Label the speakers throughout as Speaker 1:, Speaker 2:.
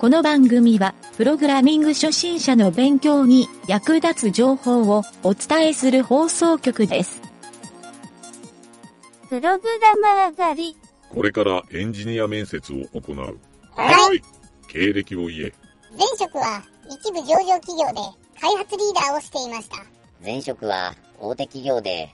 Speaker 1: この番組は、プログラミング初心者の勉強に役立つ情報をお伝えする放送局です。
Speaker 2: プログラマー狩り。
Speaker 3: これからエンジニア面接を行う。
Speaker 4: はい。
Speaker 3: 経歴を言え。
Speaker 4: 前職は一部上場企業で開発リーダーをしていました。
Speaker 5: 前職は大手企業で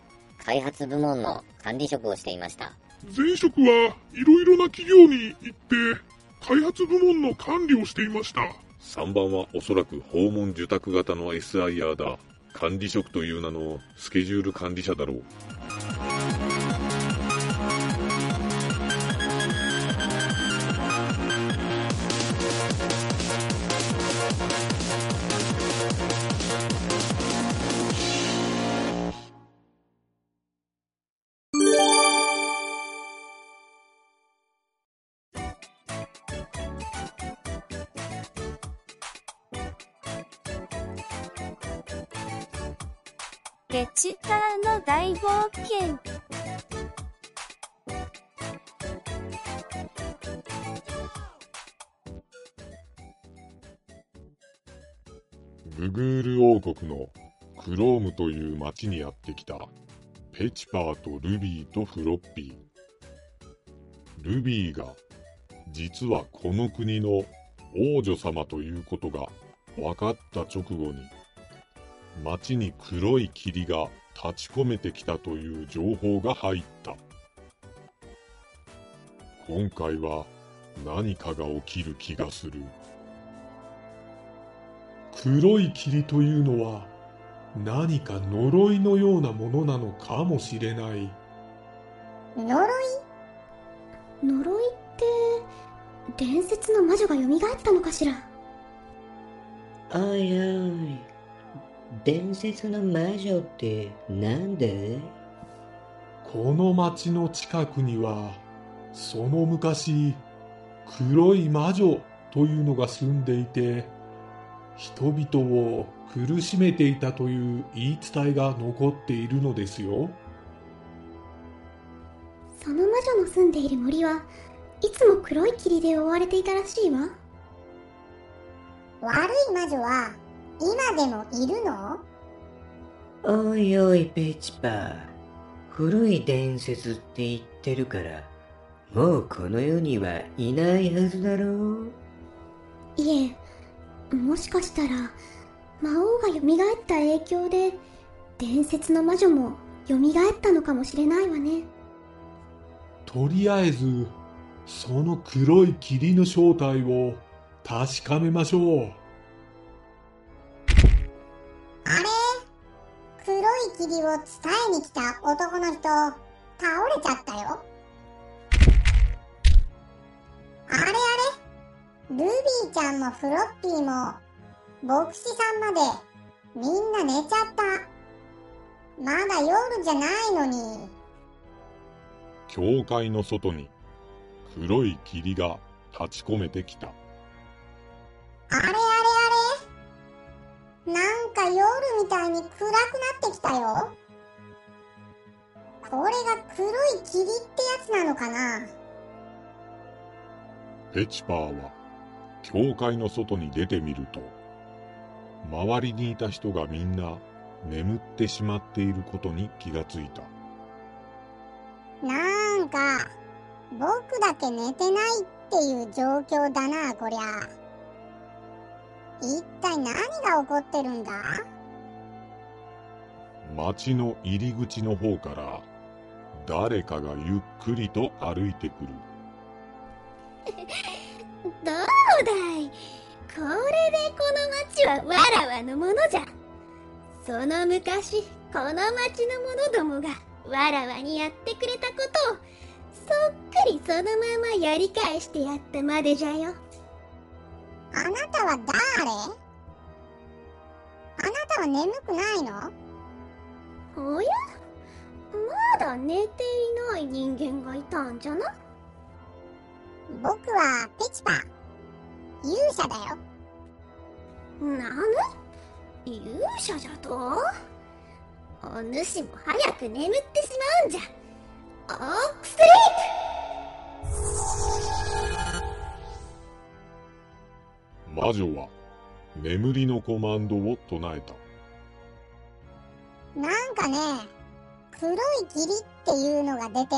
Speaker 5: 開発部門の管理職をしていました。
Speaker 6: 前職はいろいろな企業に行って開発部門の管理をしていました。
Speaker 3: 3番はおそらく訪問受託型の SIR だ。管理職という名のスケジュール管理者だろう。
Speaker 2: ゲチカーの大冒険。
Speaker 6: ググール王国のクロームという町にやってきたペチパーとルビーとフロッピー。ルビーが実はこの国の王女様ということが分かった直後に町に黒い霧が立ち込めてきたという情報が入った。今回は何かが起きる気がする。黒い霧というのは何か呪いのようなものなのかもしれない。
Speaker 4: 呪い？
Speaker 7: 呪いって伝説の魔女が蘇ったのかしら？
Speaker 8: おいおい伝説の魔女ってなんだ
Speaker 6: この町の近くにはその昔黒い魔女というのが住んでいて人々を苦しめていたという言い伝えが残っているのですよ。
Speaker 7: その魔女の住んでいる森はいつも黒い霧で覆われていたらしいわ
Speaker 4: 悪い魔女は今でもいるの？
Speaker 8: おいおいペチパー。古い伝説って言ってるからもうこの世にはいないはずだろう。
Speaker 7: いえもしかしたら魔王が蘇った影響で伝説の魔女も蘇ったのかもしれないわね。
Speaker 6: とりあえずその黒い霧の正体を確かめましょう。
Speaker 4: い霧を伝えに来た男の人、倒れちゃったよ。あれあれルビーちゃんもフロッピーも、牧師さんまで、みんな寝ちゃった。まだ夜じゃないのに。
Speaker 6: 教会の外に黒い霧が立ち込めてきた。
Speaker 4: あれあれ夜みたいに暗くなってきたよ。これが黒い霧ってやつなのかな？
Speaker 6: ペチパーは教会の外に出てみると周りにいた人がみんな眠ってしまっていることに気がついた。
Speaker 4: なんか、僕だけ寝てないっていう状況だな、こりゃ。一体何が起こってるんだ？
Speaker 6: 町の入り口の方から誰かがゆっくりと歩いてくる。
Speaker 7: どうだい？これでこの町はわらわのものじゃ。その昔この町の者どもがわらわにやってくれたことをそっくりそのままやり返してやったまでじゃよ
Speaker 4: あなたは誰？あなたは眠くないの？
Speaker 7: おや？まだ寝ていない人間がいたんじゃな？
Speaker 4: 僕はペチパ。勇者だよ。
Speaker 7: なぬ勇者じゃと？お主も早く眠ってしまうんじゃ。オークスリープ
Speaker 6: 魔女は眠りのコマンドを唱えた。
Speaker 4: なんかね、黒い霧っていうのが出て、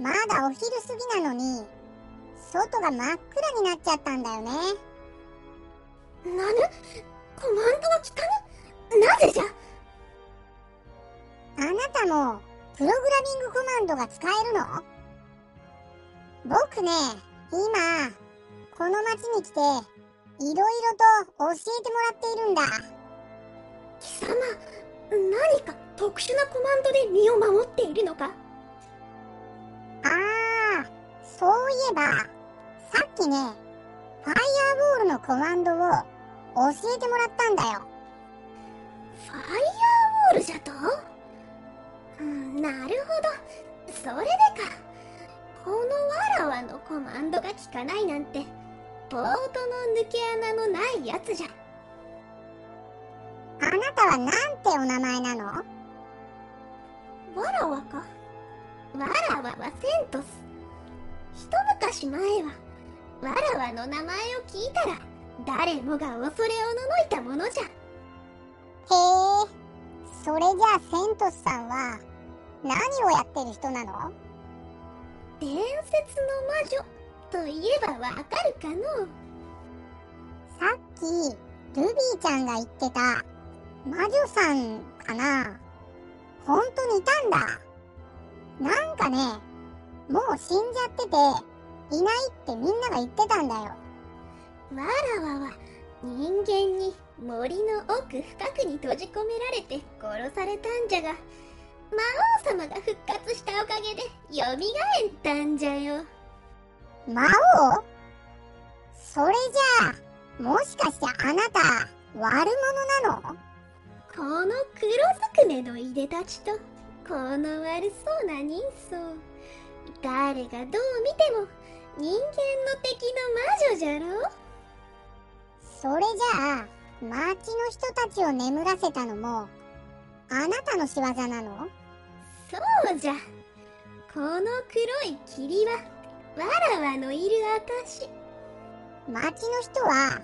Speaker 4: まだお昼過ぎなのに、外が真っ暗になっちゃったんだよね。
Speaker 7: なぬコマンドが効かぬ？なぜじゃ？
Speaker 4: あなたも、プログラミングコマンドが使えるの？僕ね、今、この町に来て、いろいろと教えてもらっているんだ。
Speaker 7: 貴様何か特殊なコマンドで身を守っているのか？
Speaker 4: ああ、そういえば、さっきね、ファイアボールのコマンドを教えてもらったんだよ。
Speaker 7: ファイアーウォールじゃと？うんなるほど。それでか。このわらわのコマンドが効かないなんてポートの抜け穴のないやつじゃ。
Speaker 4: あなたはなんてお名前なの？
Speaker 7: わらわか。わらわはセントス。一昔前はわらわの名前を聞いたら誰もが恐れおののいたものじゃ。
Speaker 4: へえ、それじゃあセントスさんは何をやってる人なの？
Speaker 7: 伝説の魔女といえばわかるかの。
Speaker 4: さっきルビーちゃんが言ってた魔女さんかな。本当にいたんだ。なんかねもう死んじゃってていないってみんなが言ってたんだよ。
Speaker 7: わらわは人間に森の奥深くに閉じ込められて殺されたんじゃが魔王様が復活したおかげで蘇ったんじゃよ
Speaker 4: 魔王？それじゃあもしかしてあなた悪者なの？
Speaker 7: この黒ずくめのいでたちとこの悪そうな人相。誰がどう見ても人間の敵の魔女じゃろ？
Speaker 4: それじゃあ町の人たちを眠らせたのもあなたの仕業なの？
Speaker 7: そうじゃ。この黒い霧はわらわのいる証
Speaker 4: 町の人は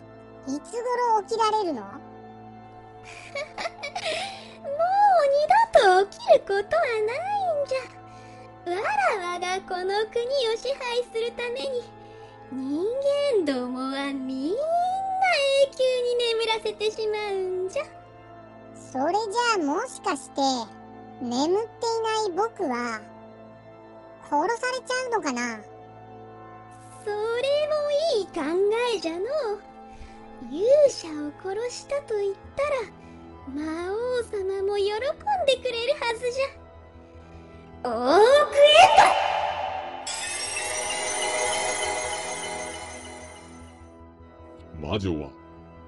Speaker 4: いつ頃起きられるの？
Speaker 7: もう二度と起きることはないんじゃ。わらわがこの国を支配するために人間どもはみんな永久に眠らせてしまうんじゃ。
Speaker 4: それじゃあもしかして眠っていない僕は殺されちゃうのかな？
Speaker 7: それもいい考えじゃの。勇者を殺したと言ったら魔王様も喜んでくれるはずじゃ。オークエ
Speaker 6: 魔女は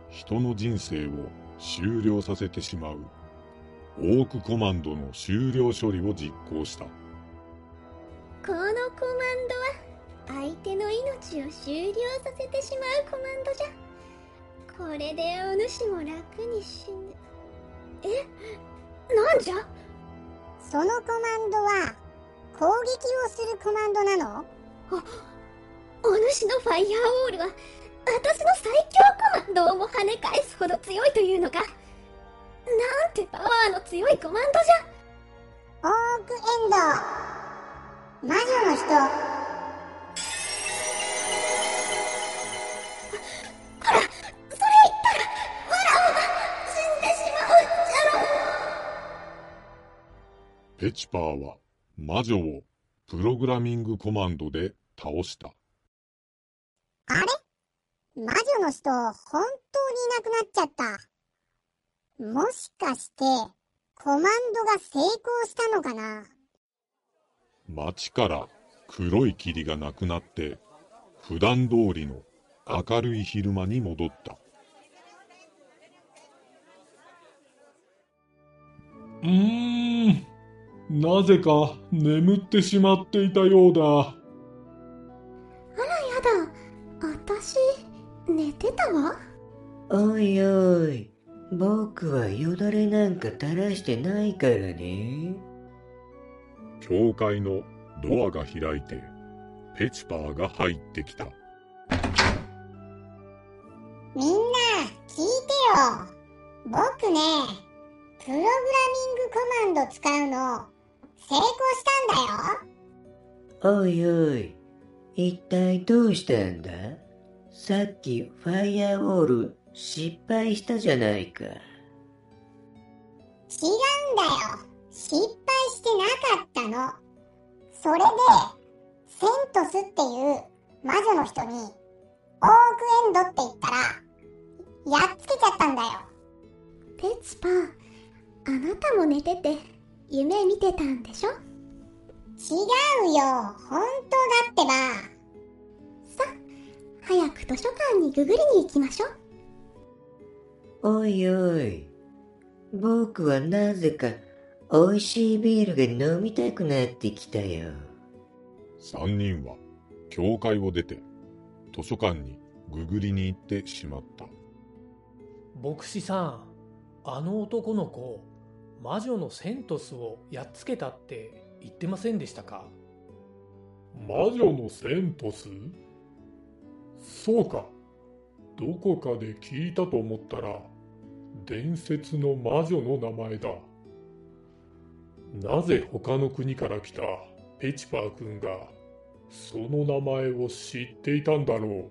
Speaker 6: 人の人生を終了させてしまう。オークコマンドの終了処理を実行した。
Speaker 7: このコマンドは相手の命を終了させてしまうコマンドじゃ。これでお主も楽に死ぬ。え？なんじゃ？
Speaker 4: そのコマンドは攻撃をするコマンドなの？
Speaker 7: お主のファイヤーウォールは私の最強コマンドをも跳ね返すほど強いというのか。なんてパワーの強いコマンドじゃ。
Speaker 4: オークエンド。魔女の人
Speaker 6: ペチパーは魔女をプログラミングコマンドで倒した。
Speaker 4: あれ？魔女の人本当にいなくなっちゃったもしかしてコマンドが成功したのかな？
Speaker 6: 街から黒い霧がなくなって普段通りの明るい昼間に戻った。
Speaker 9: うーん。なぜか眠ってしまっていたようだ。
Speaker 7: あらやだ私寝てたわ
Speaker 8: おいおい、僕はよだれなんか垂らしてないからね。
Speaker 6: 教会のドアが開いて、ペチパーが入ってきた。
Speaker 4: みんな、聞いてよ。僕ね、プログラミングコマンド使うの、成功したんだよ。
Speaker 8: おいおい、一体どうしたんだ？さっきファイアウォール失敗したじゃないか。
Speaker 4: 違うんだよ。失敗してなかったの。それで、セントスっていう魔女の人に、オークエンドって言ったら、やっつけちゃったんだよ。
Speaker 7: ペチパー、あなたも寝てて、夢見てたんでしょ？
Speaker 4: 違うよ。本当だってば。
Speaker 7: さ、早く図書館にググりに行きましょう。
Speaker 8: おいおい、僕はなぜか美味しいビールが飲みたくなってきたよ。
Speaker 6: 三人は教会を出て図書館にググりに行ってしまった。
Speaker 10: 牧師さん、あの男の子、魔女のセントスをやっつけたって言ってませんでしたか？
Speaker 9: 魔女のセントス？そうか。どこかで聞いたと思ったら、伝説の魔女の名前だ。なぜ他の国から来たペチパー君がその名前を知っていたんだろ
Speaker 6: う？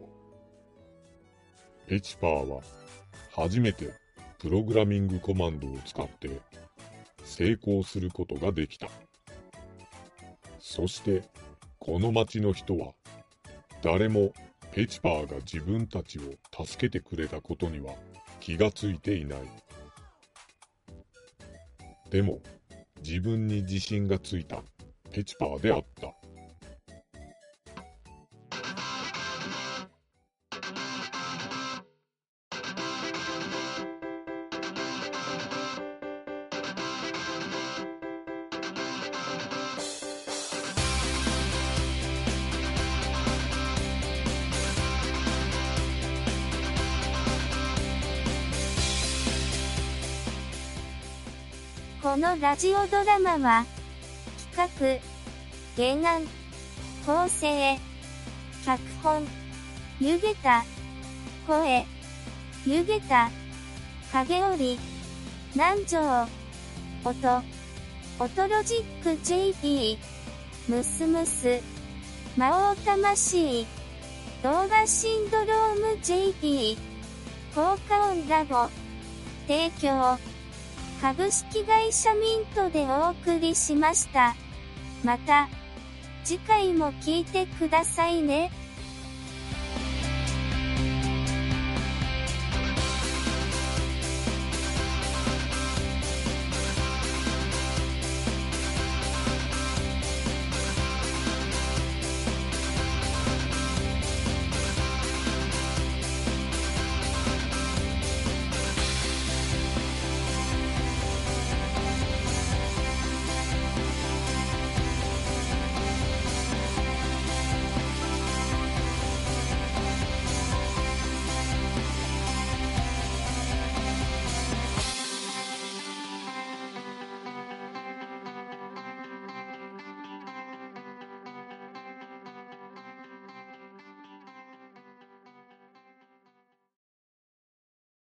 Speaker 6: ペチパーは初めてプログラミングコマンドを使って成功することができた。そしてこの町の人は誰もペチパーが自分たちを助けてくれたことには気がついていない。でも自分に自信がついたペチパーであった。
Speaker 2: このラジオドラマは、企画、原案、構成、脚本、ゆげた、声、ゆげた、影織、南條、音、音ロジック JP、ムスムス、魔王魂、動画シンドローム JP、効果音ラボ、提供、株式会社ミントでお送りしました。また、次回も聞いてくださいね。